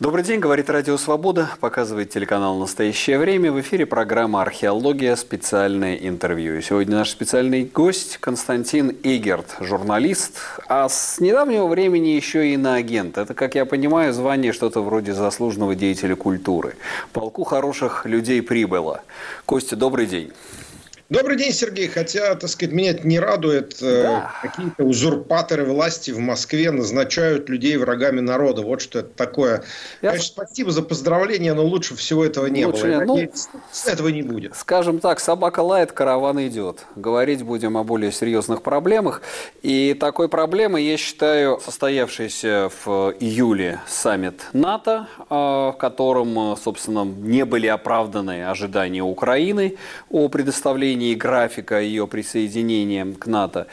Добрый день, говорит Радио Свобода, показывает телеканал «Настоящее время». В эфире программа «Археология. Специальное интервью». И сегодня наш специальный гость Константин Игерт, журналист, а с недавнего времени еще и на агент. Это, как я понимаю, звание что-то вроде заслуженного деятеля культуры. Полку хороших людей прибыло. Костя, добрый день. Добрый день, Сергей. Хотя, так сказать, меня это не радует. Э, да. Какие-то узурпаторы власти в Москве назначают людей врагами народа. Вот что это такое. Я... Конечно, спасибо за поздравления, но лучше всего этого не лучше, было. Ну, этого не будет. Скажем так, собака лает, караван идет. Говорить будем о более серьезных проблемах. И такой проблемой, я считаю, состоявшийся в июле саммит НАТО, э, в котором, собственно, не были оправданы ожидания Украины о предоставлении изменении графика ее присоединения к НАТО.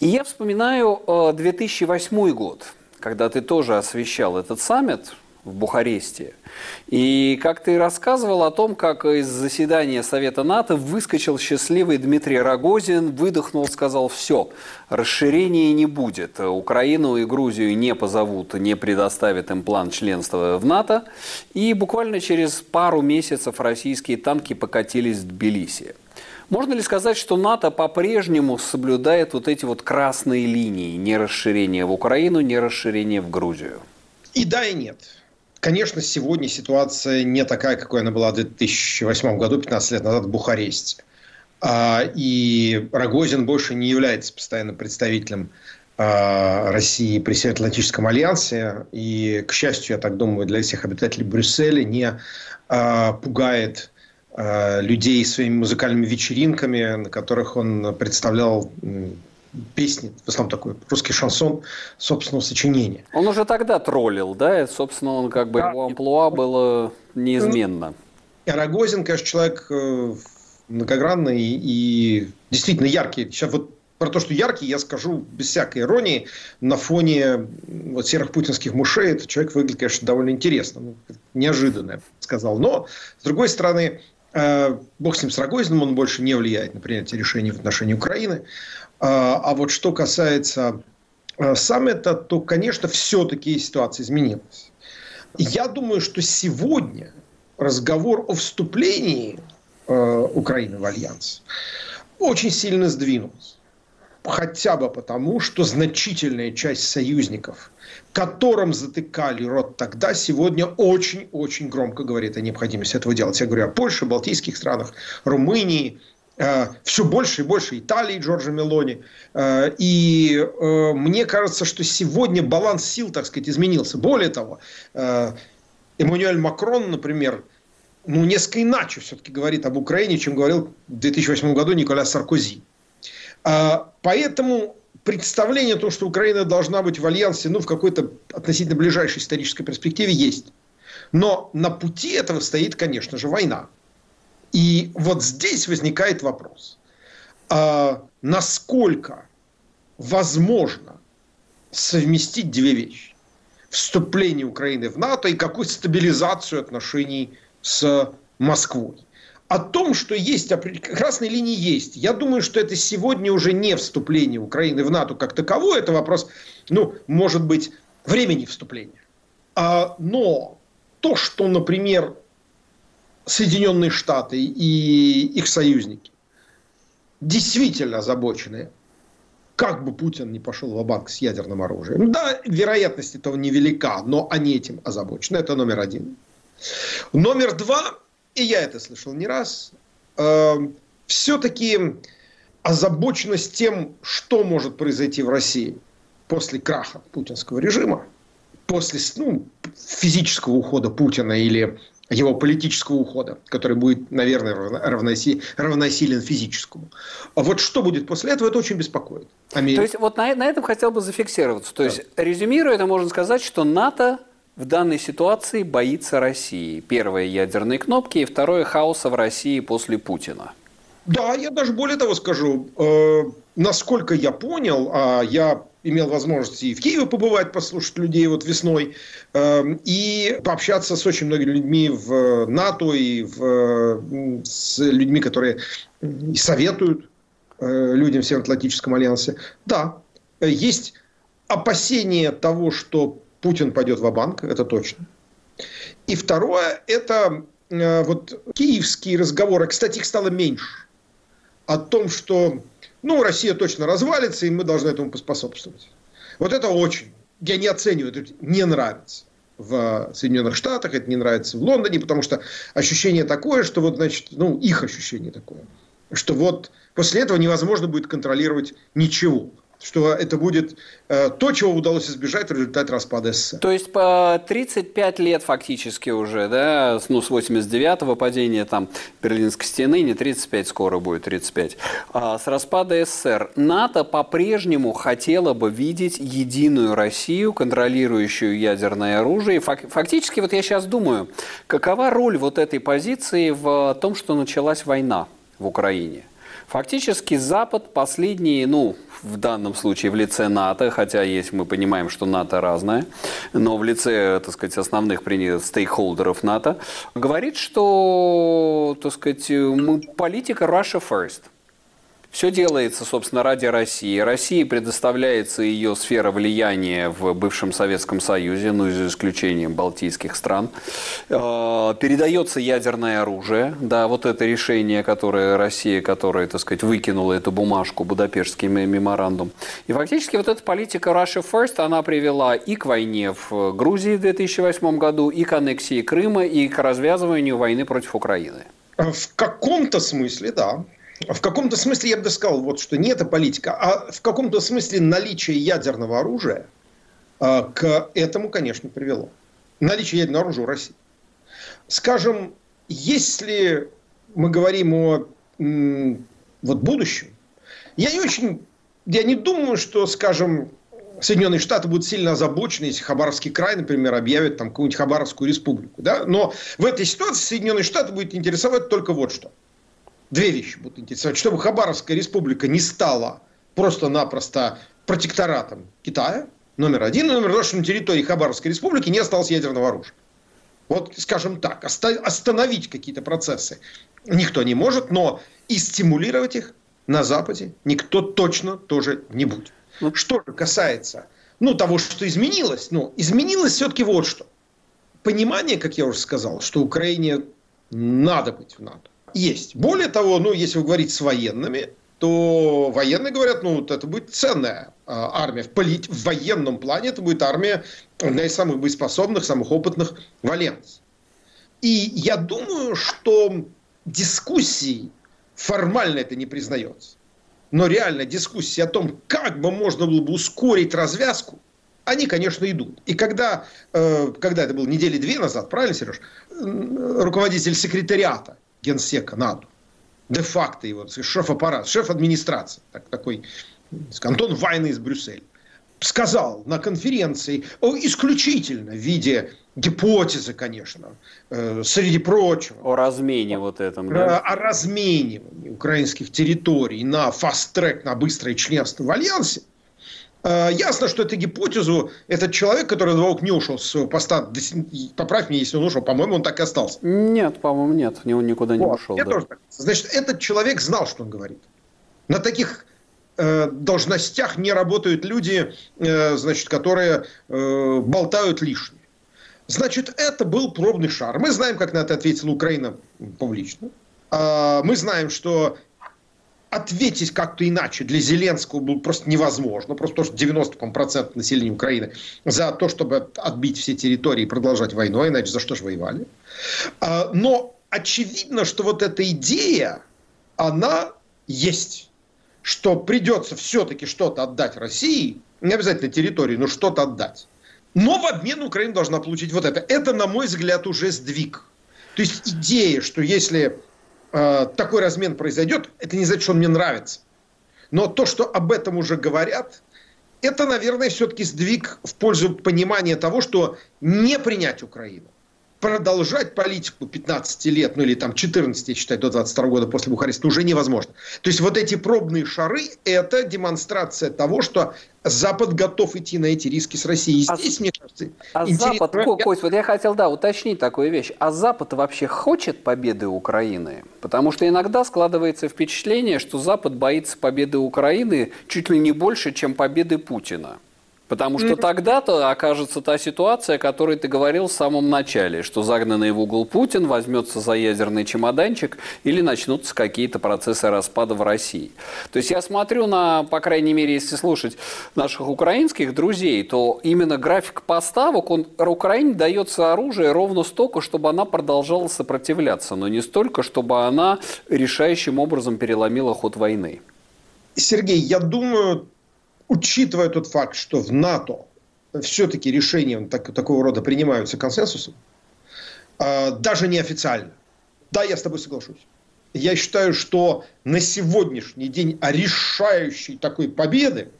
И я вспоминаю 2008 э, год, когда ты тоже освещал этот саммит в Бухаресте. И как ты рассказывал о том, как из заседания Совета НАТО выскочил счастливый Дмитрий Рогозин, выдохнул, сказал, все, расширения не будет. Украину и Грузию не позовут, не предоставят им план членства в НАТО. И буквально через пару месяцев российские танки покатились в Тбилиси. Можно ли сказать, что НАТО по-прежнему соблюдает вот эти вот красные линии, не расширение в Украину, не расширение в Грузию? И да, и нет. Конечно, сегодня ситуация не такая, какой она была в 2008 году, 15 лет назад в Бухаресте. А, и Рогозин больше не является постоянным представителем а, России при Североатлантическом альянсе. И, к счастью, я так думаю, для всех обитателей Брюсселя не а, пугает людей своими музыкальными вечеринками, на которых он представлял песни, в основном такой русский шансон собственного сочинения. Он уже тогда троллил, да? И, собственно, он как бы да. его амплуа было неизменно. И Рогозин, конечно, человек э, многогранный и действительно яркий. Сейчас вот про то, что яркий, я скажу без всякой иронии. На фоне вот серых путинских мушей этот человек выглядит, конечно, довольно интересно. Ну, неожиданно, я бы сказал. Но, с другой стороны, Э, бог с ним с Рогозиным, он больше не влияет на принятие решений в отношении Украины. А, а вот что касается э, саммита, то, конечно, все-таки ситуация изменилась. Я думаю, что сегодня разговор о вступлении Украины в Альянс очень сильно сдвинулся. Хотя бы потому, что значительная часть союзников которым затыкали рот тогда, сегодня очень-очень громко говорит о необходимости этого делать. Я говорю о Польше, Балтийских странах, Румынии, э, все больше и больше Италии Джорджа Мелони. Э, и э, мне кажется, что сегодня баланс сил, так сказать, изменился. Более того, Эммануэль Макрон, например, ну, несколько иначе все-таки говорит об Украине, чем говорил в 2008 году Николя Саркози. Поэтому представление о том, что Украина должна быть в альянсе, ну, в какой-то относительно ближайшей исторической перспективе есть. Но на пути этого стоит, конечно же, война. И вот здесь возникает вопрос, а насколько возможно совместить две вещи. Вступление Украины в НАТО и какую стабилизацию отношений с Москвой о том, что есть красные линии есть. Я думаю, что это сегодня уже не вступление Украины в НАТО как таковое. Это вопрос, ну, может быть, времени вступления. А, но то, что, например, Соединенные Штаты и их союзники действительно озабочены, как бы Путин не пошел в банк с ядерным оружием. Да, вероятность этого невелика, но они этим озабочены. Это номер один. Номер два и я это слышал не раз, э, все-таки озабоченность тем, что может произойти в России после краха путинского режима, после ну, физического ухода Путина или его политического ухода, который будет, наверное, равноси, равносилен физическому. А вот что будет после этого, это очень беспокоит. Америка. То есть вот на, на этом хотел бы зафиксироваться. То да. есть, резюмируя, это можно сказать, что НАТО в данной ситуации боится России. Первое – ядерные кнопки, и второе – хаоса в России после Путина. Да, я даже более того скажу. Э, насколько я понял, а я имел возможность и в Киеве побывать, послушать людей вот весной, э, и пообщаться с очень многими людьми в НАТО и в, с людьми, которые советуют э, людям в Североатлантическом альянсе. Да, есть опасение того, что Путин пойдет в банк это точно. И второе – это э, вот киевские разговоры. Кстати, их стало меньше. О том, что ну, Россия точно развалится, и мы должны этому поспособствовать. Вот это очень, я не оцениваю, это не нравится в Соединенных Штатах, это не нравится в Лондоне, потому что ощущение такое, что вот, значит, ну, их ощущение такое, что вот после этого невозможно будет контролировать ничего что это будет э, то, чего удалось избежать в результате распада СССР. То есть по 35 лет фактически уже, да, ну, с 89-го падения там Берлинской стены, не 35 скоро будет, 35, а с распада СССР НАТО по-прежнему хотело бы видеть единую Россию, контролирующую ядерное оружие. Фактически, вот я сейчас думаю, какова роль вот этой позиции в том, что началась война в Украине? Фактически Запад последние, ну, в данном случае в лице НАТО, хотя есть, мы понимаем, что НАТО разное, но в лице, так сказать, основных стейкхолдеров НАТО, говорит, что, так сказать, политика Russia first – все делается, собственно, ради России. России предоставляется ее сфера влияния в бывшем Советском Союзе, ну, за исключением балтийских стран. Э, передается ядерное оружие. Да, вот это решение, которое Россия, которая, так сказать, выкинула эту бумажку, Будапештский меморандум. И фактически вот эта политика Russia First, она привела и к войне в Грузии в 2008 году, и к аннексии Крыма, и к развязыванию войны против Украины. В каком-то смысле, да в каком-то смысле я бы сказал, вот, что не это политика, а в каком-то смысле наличие ядерного оружия а, к этому, конечно, привело. Наличие ядерного оружия в России. Скажем, если мы говорим о вот, будущем, я не очень, я не думаю, что, скажем, Соединенные Штаты будут сильно озабочены, если Хабаровский край, например, объявит там какую-нибудь Хабаровскую республику. Да? Но в этой ситуации Соединенные Штаты будет интересовать только вот что – две вещи будут интересовать. Чтобы Хабаровская республика не стала просто-напросто протекторатом Китая, номер один, и номер два, что на территории Хабаровской республики не осталось ядерного оружия. Вот, скажем так, остановить какие-то процессы никто не может, но и стимулировать их на Западе никто точно тоже не будет. Ну, что же касается ну, того, что изменилось, ну, изменилось все-таки вот что. Понимание, как я уже сказал, что Украине надо быть в НАТО есть. Более того, ну, если вы говорите с военными, то военные говорят, ну, вот это будет ценная а, армия. В, полит... в военном плане это будет армия одна из самых боеспособных, самых опытных в Альянсе. И я думаю, что дискуссии, формально это не признается, но реально дискуссии о том, как бы можно было бы ускорить развязку, они, конечно, идут. И когда, э, когда это было недели две назад, правильно, Сереж, руководитель секретариата генсека НАТО, де-факто его, шеф-аппарат, шеф администрации, так, такой Антон Вайна из Брюсселя, сказал на конференции исключительно в виде гипотезы, конечно, э, среди прочего. О размене вот этом. Да? О разменивании украинских территорий на фаст-трек, на быстрое членство в Альянсе – Э, ясно, что эту гипотезу этот человек, который двух не ушел с своего поста, поправь меня, если он ушел, по-моему, он так и остался. Нет, по-моему, нет, он никуда не вот, ушел. Да. Тоже Значит, этот человек знал, что он говорит. На таких э, должностях не работают люди, э, значит, которые э, болтают лишнее. Значит, это был пробный шар. Мы знаем, как на это ответила Украина публично. Э, мы знаем, что ответить как-то иначе для Зеленского было просто невозможно. Просто то, что 90% населения Украины за то, чтобы отбить все территории и продолжать войну, а иначе за что же воевали. А, но очевидно, что вот эта идея, она есть. Что придется все-таки что-то отдать России, не обязательно территории, но что-то отдать. Но в обмен Украина должна получить вот это. Это, на мой взгляд, уже сдвиг. То есть идея, что если Э, такой размен произойдет, это не значит, что он мне нравится. Но то, что об этом уже говорят, это, наверное, все-таки сдвиг в пользу понимания того, что не принять Украину продолжать политику 15 лет, ну или там 14, я считаю, до 22 года после Бухареста уже невозможно. То есть вот эти пробные шары – это демонстрация того, что Запад готов идти на эти риски с Россией. А здесь, а, мне кажется, а Запад, Кость, вот я хотел, да, уточнить такую вещь. А Запад вообще хочет победы Украины? Потому что иногда складывается впечатление, что Запад боится победы Украины чуть ли не больше, чем победы Путина. Потому что тогда-то окажется та ситуация, о которой ты говорил в самом начале, что загнанный в угол Путин возьмется за ядерный чемоданчик или начнутся какие-то процессы распада в России. То есть я смотрю на, по крайней мере, если слушать наших украинских друзей, то именно график поставок, он Украине дается оружие ровно столько, чтобы она продолжала сопротивляться, но не столько, чтобы она решающим образом переломила ход войны. Сергей, я думаю, учитывая тот факт, что в НАТО все-таки решения так, такого рода принимаются консенсусом, э, даже неофициально, да, я с тобой соглашусь. Я считаю, что на сегодняшний день решающей такой победы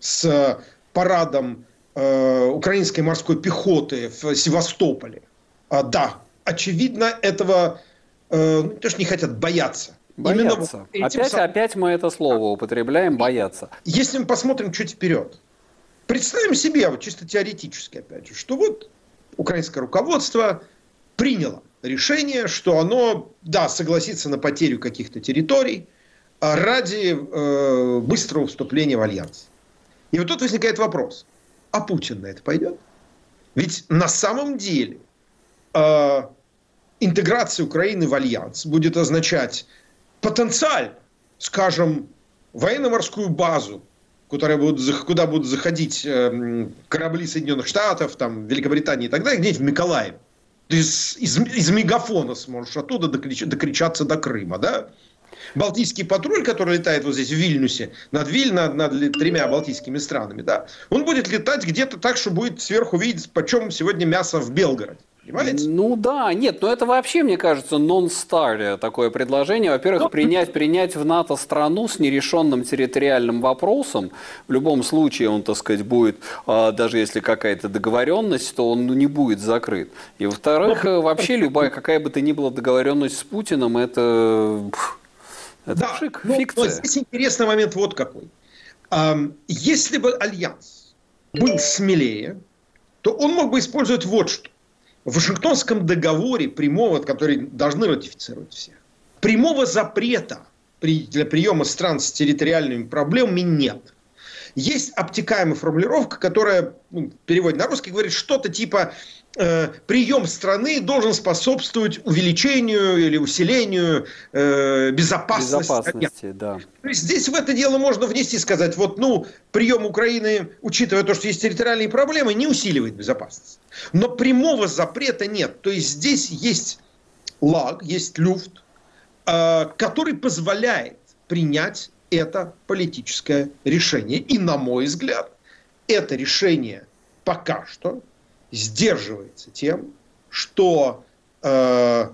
с парадом э, украинской морской пехоты в Севастополе, э, да, очевидно, этого э, ну, тоже не хотят бояться. Бояться. Именно опять, сам... опять мы это слово употребляем, бояться. Если мы посмотрим чуть вперед, представим себе, вот чисто теоретически, опять же, что вот украинское руководство приняло решение, что оно, да, согласится на потерю каких-то территорий а ради э, быстрого вступления в альянс. И вот тут возникает вопрос, а Путин на это пойдет? Ведь на самом деле э, интеграция Украины в альянс будет означать потенциально, скажем, военно-морскую базу, куда будут, куда будут заходить э, корабли Соединенных Штатов, там, Великобритании и так далее, где-нибудь в Миколаеве. Ты из, из, из мегафона сможешь оттуда докрич, докричаться до Крыма, да? Балтийский патруль, который летает вот здесь в Вильнюсе, над Вильно, над тремя балтийскими странами, да, он будет летать где-то так, что будет сверху видеть, почем сегодня мясо в Белгороде. Понимаете? Ну да, нет, но это вообще, мне кажется, нон-стария такое предложение. Во-первых, ну, принять, принять в НАТО страну с нерешенным территориальным вопросом, в любом случае он, так сказать, будет, а, даже если какая-то договоренность, то он ну, не будет закрыт. И во-вторых, ну, вообще любая, какая бы то ни была договоренность с Путиным, это, это да, шик, но, фикция. Но здесь интересный момент вот какой. Если бы Альянс был смелее, то он мог бы использовать вот что в Вашингтонском договоре прямого, который должны ратифицировать все, прямого запрета для приема стран с территориальными проблемами нет. Есть обтекаемая формулировка, которая ну, в переводе на русский говорит что-то типа э, прием страны должен способствовать увеличению или усилению э, безопасности. Безопасности, да. То есть здесь в это дело можно внести, сказать, вот, ну, прием Украины, учитывая то, что есть территориальные проблемы, не усиливает безопасность. Но прямого запрета нет. То есть здесь есть лаг, есть люфт, э, который позволяет принять это политическое решение. И, на мой взгляд, это решение пока что сдерживается тем, что э,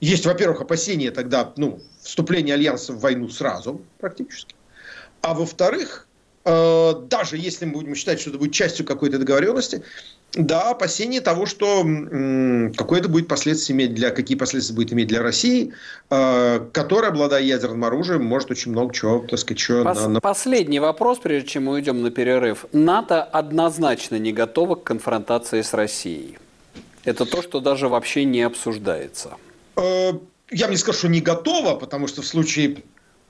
есть, во-первых, опасения тогда ну, вступления Альянса в войну сразу практически, а во-вторых, даже если мы будем считать, что это будет частью какой-то договоренности, да, опасение того, что какое-то будет последствие иметь для, какие последствия будет иметь для России, э, которая, обладая ядерным оружием, может очень много чего, так сказать, чего Пос, на, Последний вопрос, прежде чем мы уйдем на перерыв. НАТО однозначно не готово к конфронтации с Россией. Это то, что даже вообще не обсуждается. Э, я не скажу, что не готово, потому что в случае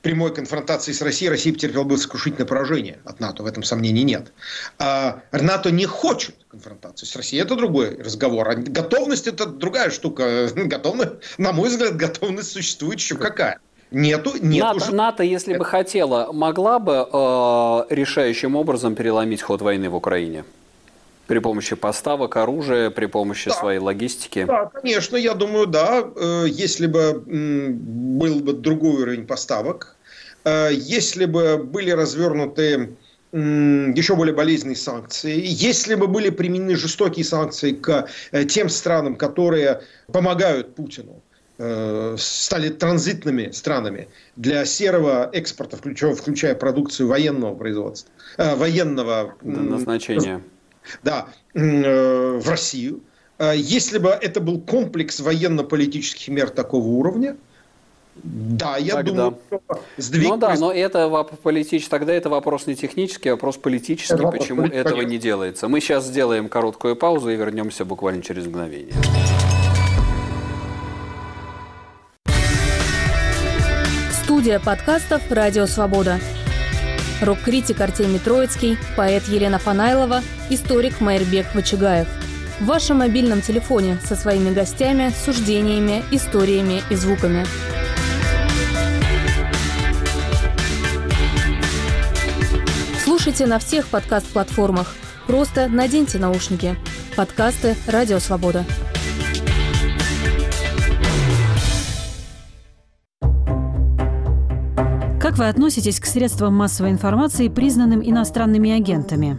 прямой конфронтации с Россией Россия потерпела бы сокрушительное поражение от НАТО, в этом сомнений нет. А НАТО не хочет конфронтации с Россией, это другой разговор. А готовность это другая штука. Готовность, на мой взгляд, готовность существует еще какая. Нету, нету НАТО, уже... НАТО, если бы хотела, могла бы э, решающим образом переломить ход войны в Украине? При помощи поставок оружия, при помощи да. своей логистики? Да, конечно, я думаю, да. Э, если бы был бы другой уровень поставок, э, если бы были развернуты еще более болезненные санкции, если бы были применены жестокие санкции к э, тем странам, которые помогают Путину, стали транзитными странами для серого экспорта, включая, включая продукцию военного производства, военного назначения да, э, в Россию. А если бы это был комплекс военно-политических мер такого уровня, да, я тогда. думаю, что сдвиг... Ну да, но это политич... тогда это вопрос не технический, а вопрос политический, это почему вопрос, этого не делается. Мы сейчас сделаем короткую паузу и вернемся буквально через мгновение. Студия подкастов «Радио Свобода». Рок-критик Артемий Троицкий, поэт Елена Фанайлова, историк Майербек Вачигаев. В вашем мобильном телефоне со своими гостями, суждениями, историями и звуками. Слушайте на всех подкаст-платформах. Просто наденьте наушники. Подкасты «Радио Свобода». Как вы относитесь к средствам массовой информации, признанным иностранными агентами?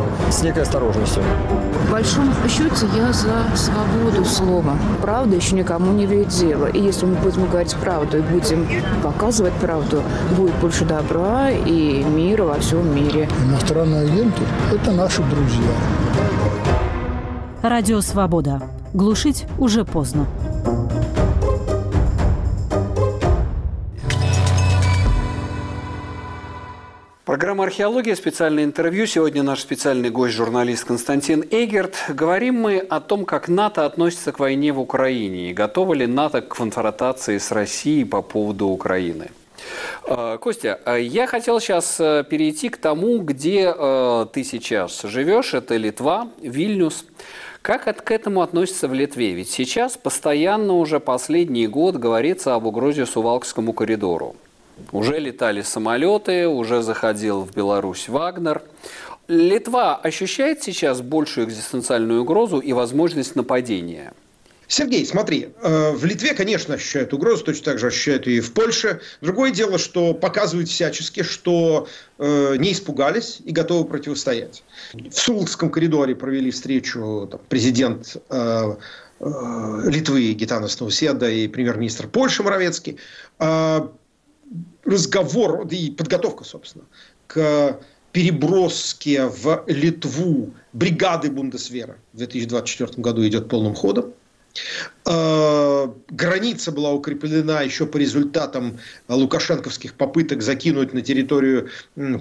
с некой осторожностью. В большом счете я за свободу слова. Правда еще никому не дело. И если мы будем говорить правду и будем показывать правду, будет больше добра и мира во всем мире. Иностранные агенты – это наши друзья. Радио «Свобода». Глушить уже поздно. Программа «Археология», специальное интервью. Сегодня наш специальный гость, журналист Константин Эгерт. Говорим мы о том, как НАТО относится к войне в Украине и готова ли НАТО к конфронтации с Россией по поводу Украины. А, Костя, а я хотел сейчас э, перейти к тому, где э, ты сейчас живешь. Это Литва, Вильнюс. Как к этому относится в Литве? Ведь сейчас постоянно уже последний год говорится об угрозе Сувалкскому коридору. Уже летали самолеты, уже заходил в Беларусь Вагнер. Литва ощущает сейчас большую экзистенциальную угрозу и возможность нападения? Сергей, смотри, э, в Литве, конечно, ощущают угрозу, точно так же ощущают и в Польше. Другое дело, что показывают всячески, что э, не испугались и готовы противостоять. В Сулском коридоре провели встречу там, президент э, Литвы Гитанас Науседа и премьер-министр Польши Моровецкий разговор и подготовка, собственно, к переброске в Литву бригады Бундесвера в 2024 году идет полным ходом. Э, граница была укреплена еще по результатам лукашенковских попыток закинуть на территорию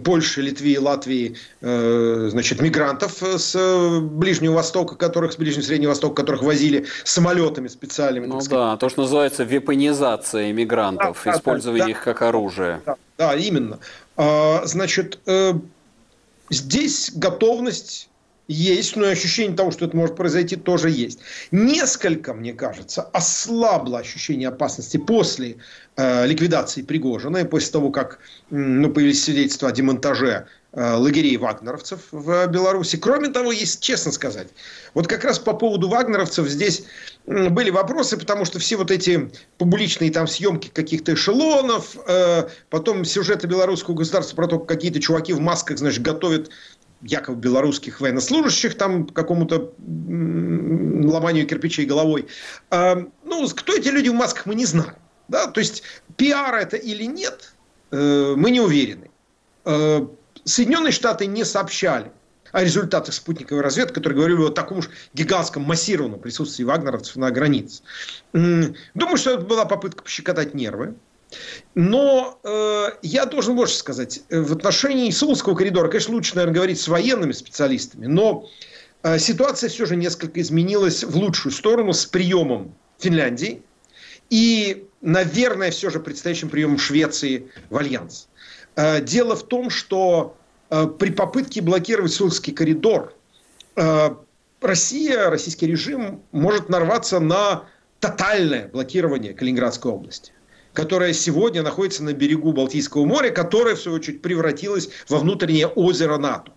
Польши, Литвы и Латвии э, значит, мигрантов с Ближнего Востока, которых с Ближнего Среднего Востока, которых возили самолетами специальными. Ну да, то, что называется вепонизация мигрантов, да, использование да, их как оружие. Да, да именно. А, значит, э, здесь готовность есть, но ощущение того, что это может произойти, тоже есть. Несколько, мне кажется, ослабло ощущение опасности после э, ликвидации Пригожина и после того, как ну, появились свидетельства о демонтаже э, лагерей вагнеровцев в Беларуси. Кроме того, есть, честно сказать, вот как раз по поводу вагнеровцев здесь были вопросы, потому что все вот эти публичные там съемки каких-то эшелонов, э, потом сюжеты белорусского государства про то, как какие-то чуваки в масках, значит, готовят якобы белорусских военнослужащих там какому-то ломанию кирпичей головой. А, ну, кто эти люди в масках, мы не знаем. Да? То есть, пиар это или нет, э, мы не уверены. Э, Соединенные Штаты не сообщали о результатах спутниковой разведки, которые говорили о таком уж гигантском массированном присутствии вагнеровцев на границе. Думаю, что это была попытка пощекотать нервы. Но э, я должен больше сказать. В отношении Саулского коридора, конечно, лучше, наверное, говорить с военными специалистами, но э, ситуация все же несколько изменилась в лучшую сторону с приемом Финляндии и, наверное, все же предстоящим приемом Швеции в Альянс. Э, дело в том, что э, при попытке блокировать Саулский коридор э, Россия, российский режим может нарваться на тотальное блокирование Калининградской области которая сегодня находится на берегу Балтийского моря, которое, в свою очередь, превратилось во внутреннее озеро НАТО.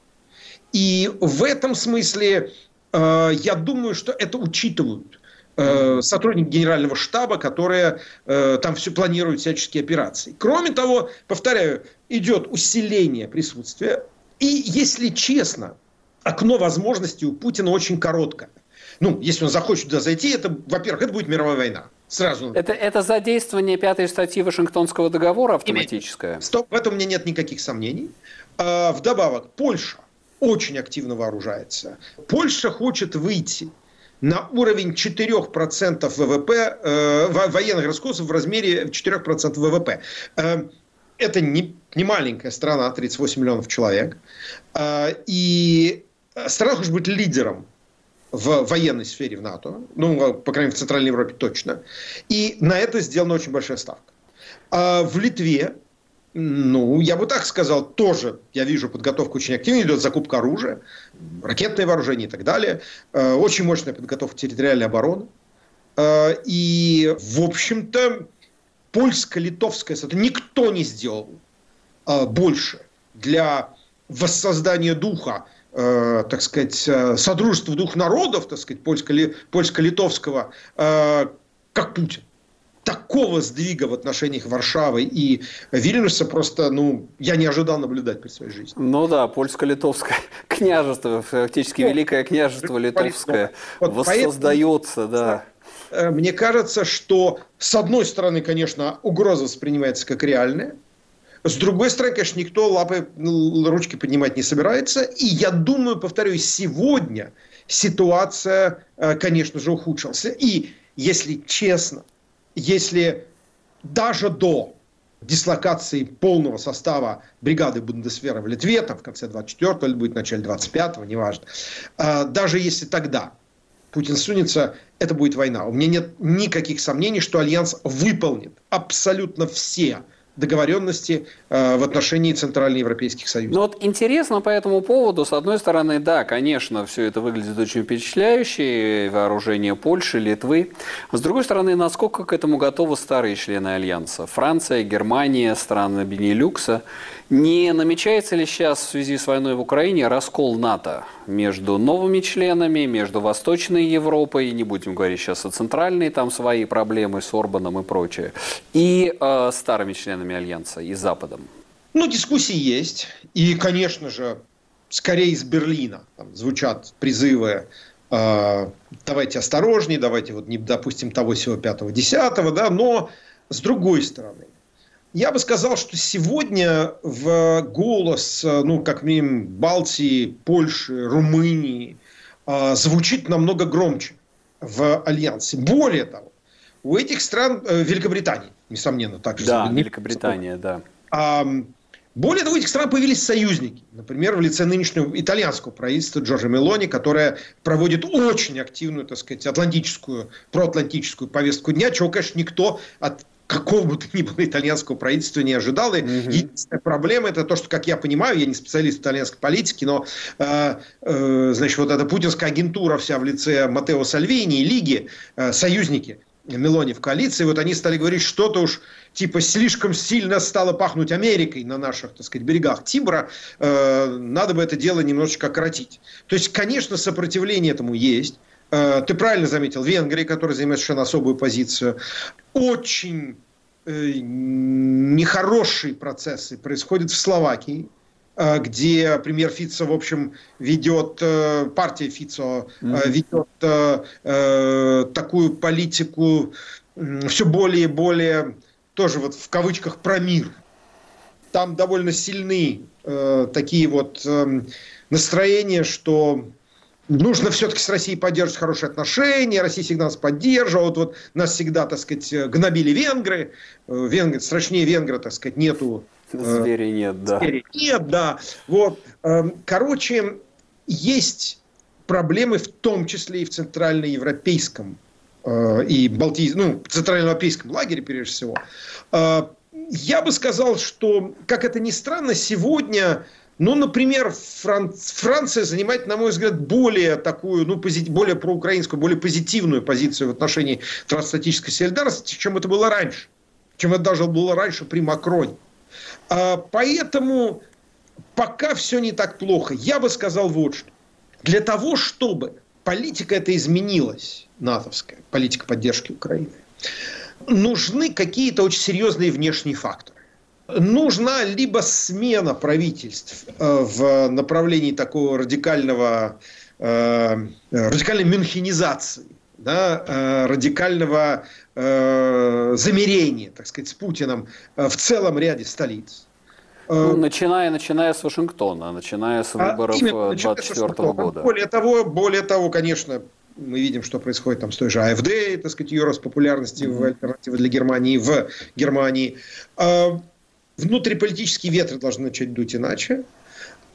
И в этом смысле э, я думаю, что это учитывают э, сотрудники генерального штаба, которые э, там все планируют всяческие операции. Кроме того, повторяю, идет усиление присутствия. И, если честно, окно возможностей у Путина очень короткое. Ну, если он захочет туда зайти, это, во-первых, это будет мировая война Сразу. Это, это задействование пятой статьи Вашингтонского договора автоматическое? Стоп, в этом у меня нет никаких сомнений. А, вдобавок, Польша очень активно вооружается. Польша хочет выйти на уровень 4% ВВП, э, военных расходов в размере 4% ВВП. Э, это не, не маленькая страна, 38 миллионов человек. Э, и страна хочет быть лидером в военной сфере в НАТО, ну, по крайней мере, в Центральной Европе точно. И на это сделана очень большая ставка. А в Литве, ну, я бы так сказал, тоже, я вижу, подготовка очень активная, идет закупка оружия, ракетное вооружение и так далее. Э, очень мощная подготовка территориальной обороны. Э, и, в общем-то, польско-литовское сотрудничество никто не сделал больше для воссоздания духа э, так сказать, э, содружества двух народов, так сказать, польско-литовского, э, как Путин. Такого сдвига в отношениях Варшавы и Вильнюса просто, ну, я не ожидал наблюдать при своей жизни. Ну да, польско-литовское княжество, фактически Великое княжество Литовское вот воссоздается, поэтому, да. Мне кажется, что с одной стороны, конечно, угроза воспринимается как реальная, с другой стороны, конечно, никто лапы, ручки поднимать не собирается. И я думаю, повторюсь, сегодня ситуация, э, конечно же, ухудшилась. И, если честно, если даже до дислокации полного состава бригады Бундесвера в Литве, там в конце 24-го или будет в начале 25-го, неважно, э, даже если тогда Путин сунется, это будет война. У меня нет никаких сомнений, что Альянс выполнит абсолютно все договоренности э, в отношении центральноевропейских союзов. Ну вот интересно по этому поводу, с одной стороны, да, конечно, все это выглядит очень впечатляюще, вооружение Польши, Литвы. С другой стороны, насколько к этому готовы старые члены Альянса? Франция, Германия, страны Бенилюкса. Не намечается ли сейчас в связи с войной в Украине раскол НАТО между новыми членами, между Восточной Европой, не будем говорить сейчас о центральной, там свои проблемы с Орбаном и прочее, и э, старыми членами Альянса и Западом? Ну, дискуссии есть. И, конечно же, скорее из Берлина там, звучат призывы э, давайте осторожнее, давайте вот не допустим того всего пятого, десятого, да, но с другой стороны, я бы сказал, что сегодня в голос, ну, как минимум, Балтии, Польши, Румынии э, звучит намного громче в Альянсе. Более того, у этих стран, э, Великобритании, несомненно, также. Да, Великобритания, да. А, более того, у этих стран появились союзники. Например, в лице нынешнего итальянского правительства Джорджа Мелони, которое проводит очень активную, так сказать, атлантическую, проатлантическую повестку дня, чего, конечно, никто от какого бы то ни было итальянского правительства не ожидал. И угу. единственная проблема это то, что, как я понимаю, я не специалист в итальянской политике, но э, э, значит, вот эта путинская агентура вся в лице Матео Сальвини и Лиги, э, союзники Мелони в коалиции, вот они стали говорить, что-то уж типа слишком сильно стало пахнуть Америкой на наших, так сказать, берегах Тибра, э, надо бы это дело немножечко окоротить. То есть, конечно, сопротивление этому есть. Э, ты правильно заметил, Венгрия, которая занимает совершенно особую позицию. Очень э, нехорошие процессы происходят в Словакии, где премьер Фицо, в общем, ведет, э, партия Фицо mm-hmm. ведет такую политику все более и более, тоже вот в кавычках, про мир. Там довольно сильны такие вот настроения, что нужно все-таки с Россией поддерживать хорошие отношения, Россия всегда нас поддерживала, вот, вот нас всегда, так сказать, гнобили венгры, э, венгры страшнее венгра, так сказать, нету. Э, зверей нет, да. Зверей нет, да. Вот. Эм, короче, есть проблемы в том числе и в центральноевропейском э, и Балтийском, ну, центральноевропейском лагере, прежде всего. Я бы сказал, что, как это ни странно, сегодня ну, например, Фран... Франция занимает, на мой взгляд, более такую, ну, пози... более проукраинскую, более позитивную позицию в отношении трансатлантической солидарности, чем это было раньше. Чем это даже было раньше при Макроне. А, поэтому пока все не так плохо. Я бы сказал вот что. Для того, чтобы политика эта изменилась, натовская, политика поддержки Украины, нужны какие-то очень серьезные внешние факторы нужна либо смена правительств э, в направлении такого радикального, э, радикальной мюнхенизации да, э, радикального э, замерения, так сказать, с Путиным э, в целом ряде столиц. Ну, начиная, начиная с Вашингтона, начиная с а выборов 2024 года. Более того, более того, конечно, мы видим, что происходит там с той же АФД, так сказать, ее рост популярности mm-hmm. в альтернативе для Германии в Германии. Внутриполитические ветры должны начать дуть иначе.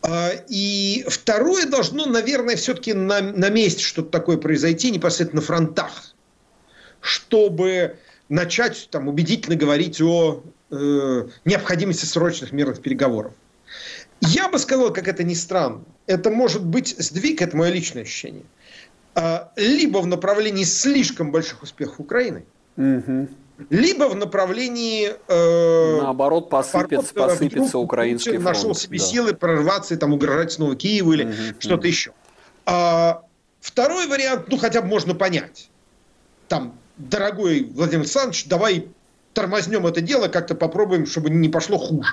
А, и второе должно, наверное, все-таки на, на месте что-то такое произойти непосредственно на фронтах, чтобы начать там убедительно говорить о э, необходимости срочных мирных переговоров. Я бы сказал, как это ни странно, это может быть сдвиг, это мое личное ощущение, а, либо в направлении слишком больших успехов Украины, угу либо в направлении... Э, Наоборот, посыпется, посыпется украинский фронт. Нашел себе да. силы прорваться и там угрожать снова Киеву или угу, что-то угу. еще. А, второй вариант, ну, хотя бы можно понять. Там, дорогой Владимир Александрович, давай тормознем это дело, как-то попробуем, чтобы не пошло хуже.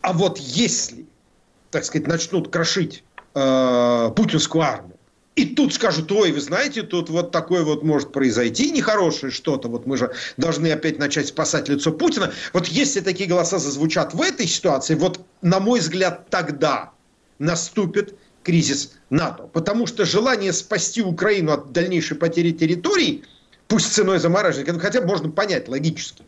А вот если, так сказать, начнут крошить э, путинскую армию, и тут скажут, ой, вы знаете, тут вот такое вот может произойти нехорошее что-то, вот мы же должны опять начать спасать лицо Путина. Вот если такие голоса зазвучат в этой ситуации, вот на мой взгляд тогда наступит кризис НАТО. Потому что желание спасти Украину от дальнейшей потери территорий, пусть ценой замораживания, хотя бы можно понять логически.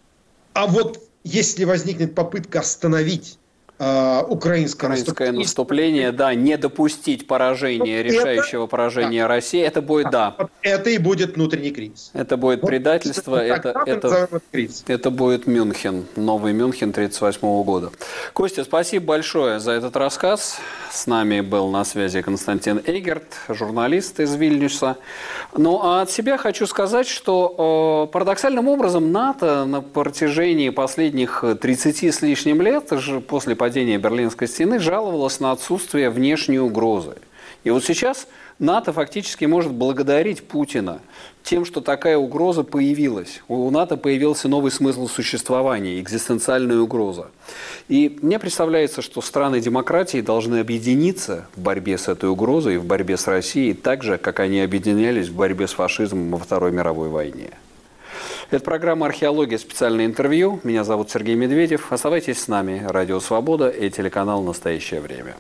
А вот если возникнет попытка остановить э, украинское, украинское наступление, да, не допустить поражения, вот решающего это, поражения да. России, это будет, да. Это и будет внутренний кризис. Это будет вот предательство, это, это, это, это будет Мюнхен, новый Мюнхен 1938 года. Костя, спасибо большое за этот рассказ. С нами был на связи Константин Эгерт, журналист из Вильнюса. Ну, а от себя хочу сказать, что э, парадоксальным образом НАТО на протяжении последних 30 с лишним лет, после падения Берлинской стены, жаловалась на отсутствие внешней угрозы. И вот сейчас НАТО фактически может благодарить Путина тем, что такая угроза появилась. У НАТО появился новый смысл существования, экзистенциальная угроза. И мне представляется, что страны демократии должны объединиться в борьбе с этой угрозой, в борьбе с Россией, так же, как они объединялись в борьбе с фашизмом во Второй мировой войне. Это программа «Археология. Специальное интервью». Меня зовут Сергей Медведев. Оставайтесь с нами. Радио «Свобода» и телеканал «Настоящее время».